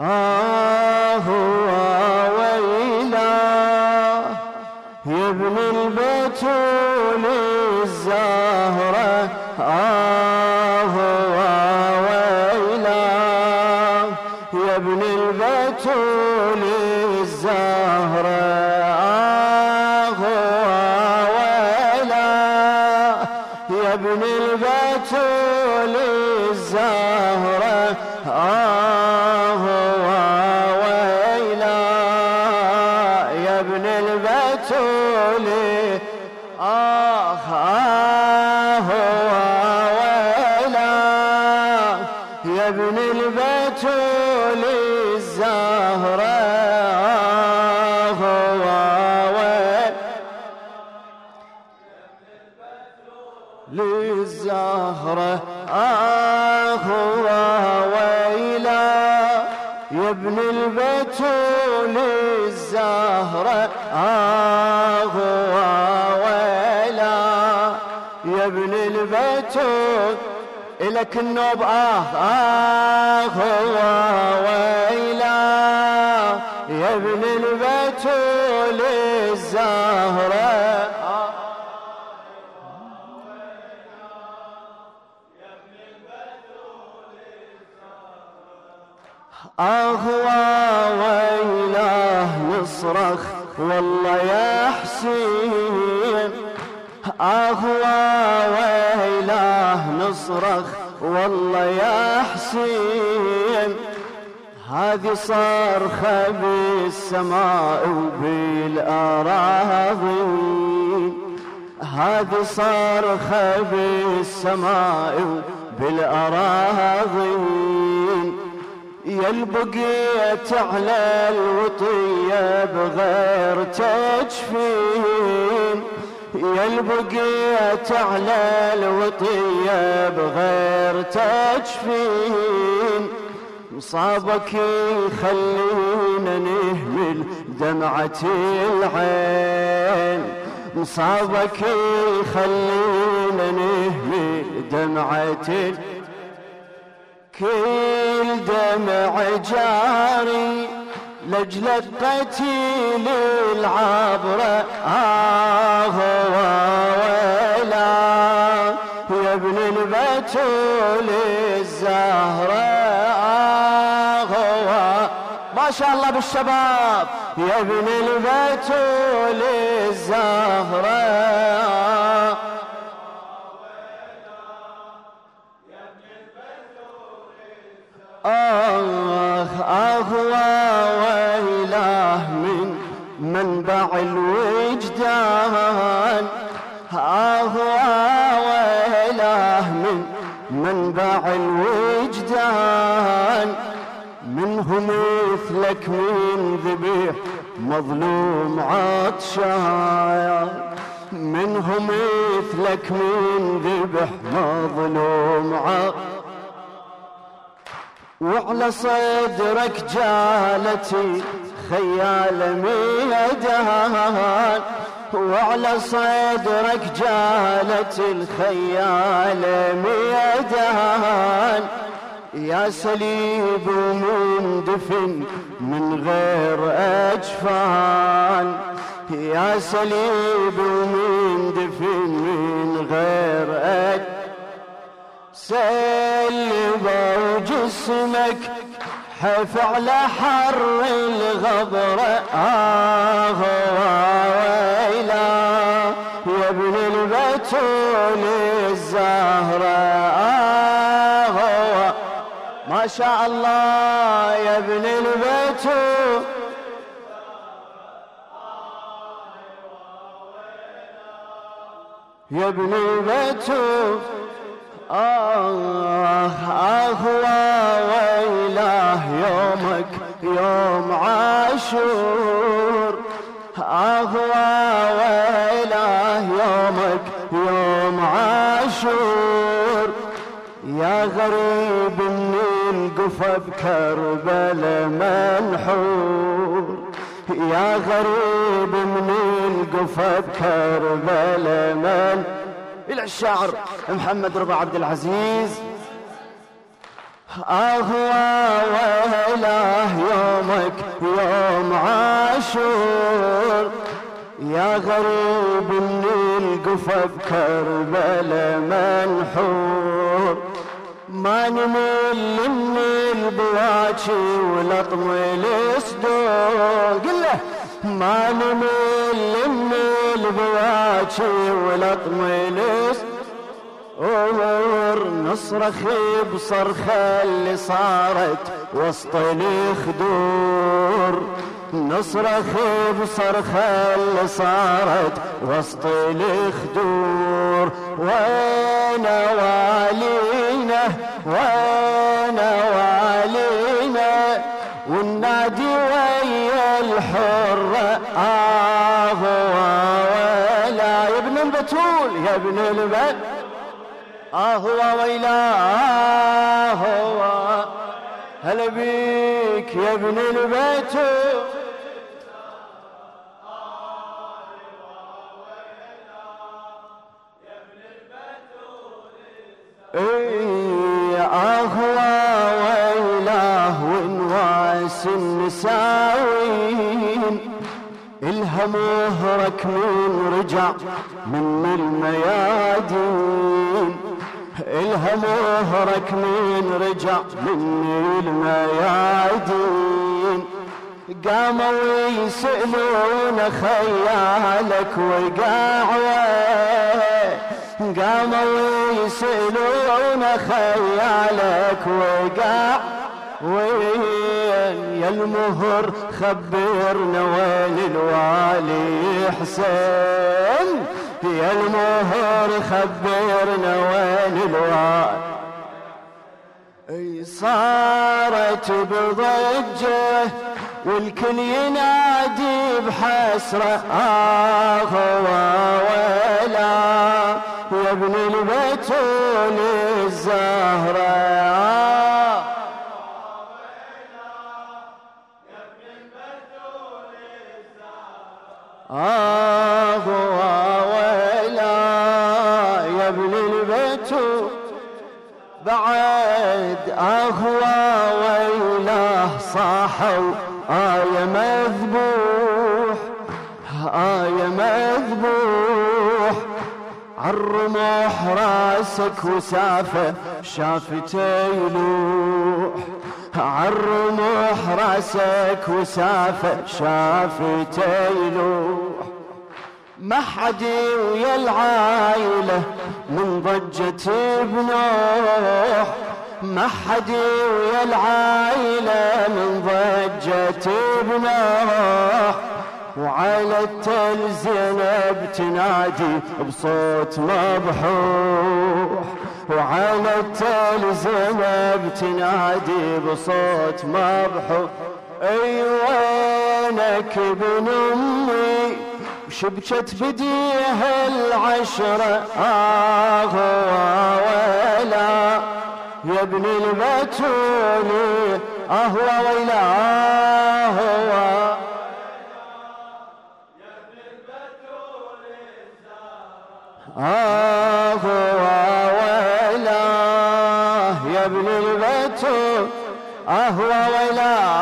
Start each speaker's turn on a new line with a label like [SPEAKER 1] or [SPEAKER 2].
[SPEAKER 1] آه البتول آه آه ويلا يا ابن البتول الزهرة للزهرة. آه. ابن البتول الزهرة آه ويلا يا ابن البتول إلك النوب آه آه ويلا. يا ابن البتول الزهرة أهوى ويلاه نصرخ والله يا حسين. أهوى ويلاه نصرخ والله يا حسين. هذه صرخة بالسماء وبالأراضي هذه صرخة بالسماء بالأراضي يا البقيت على الوطية بغير تجفين. يا البقيت على الوطية بغير تجفين. مصابك يخلينا نهمل دمعة العين. مصابك يخلينا نهمل دمعة العين كل دمع جاري لجل القتيل العبرة آه ويلا يا ابن البتول الزهرة آه ما شاء الله بالشباب. يا ابن البتول الزهرة آه أهوى وإله من منبع الوجدان. أهوى وإله من منبع الوجدان. منه مثلك من ذبيح مظلوم عطشان. منه مثلك من ذبح مظلوم عطشان. وعلى صدرك جالتي خيال ميدان. وعلى صدرك جالت الخيال ميدان. يا سليب ومندفن من غير أجفان. يا سليب ومندفن من غير أجفان سلبوا جسمك حف على حر الغبرة آه ويلا. يا ابن البتول الزهرة آه ما شاء الله يا ابن البتول. يا ابن البتول. آه أهوى ويلاه يومك يوم عاشور. أهوى ويلاه يومك يوم عاشور. يا غريب من القفا بكربلا منحور. يا غريب من القفا بكربلا منحور. إلى الشاعر محمد رضا عبد العزيز. أهوى وإله يومك يوم عاشور. يا غريب من القفا بكربلا منحور. ما نمل من البواكي ولطم الصدور قل له ما نمل من البواكي ولطم الصدور نصرخ بصرخة اللي صارت وسط الخدور نصرخ بصرخة اللي صارت وسط الخدور وين والينا وين والينا؟ والنادي ويا الحرة آه ولا يا ابن البتول يا ابن البتول آه ويلاه هو هل بيك يا ابن البيت؟ اي آه ويلاه ونواس النساوين. الهم مهرك من رجع من الميادين. إلها مهرك من رجع من الميادين. قاموا يسألون خيالك وقع قاموا يسألون خيالك وقع وين يا المهر خبرنا وين الوالي حسين. يا المهر خبرنا وين الواد أي صارت بضجة والكل ينادي بحسرة. آه ويلا يا ابن البتول الزهرة. آه آه ويلا صاحوا آية مذبوح آية مذبوح. عالرمح راسك وسافة شافته يلوح عالرمح راسك وسافة شافته يلوح ما حد ويا العايلة من ضجة بنوح ما حد ويا العايلة من ضجة بنوح وعلى التل زينب تنادي بصوت مبحوح. وعلى التل زينب تنادي بصوت مبحوح. اي وينك ابن أمي وشبكت بديها العشرة. آه يا ابن البتول آه ويلا آه آه ويلاه يا ابن البيت آه ويلاه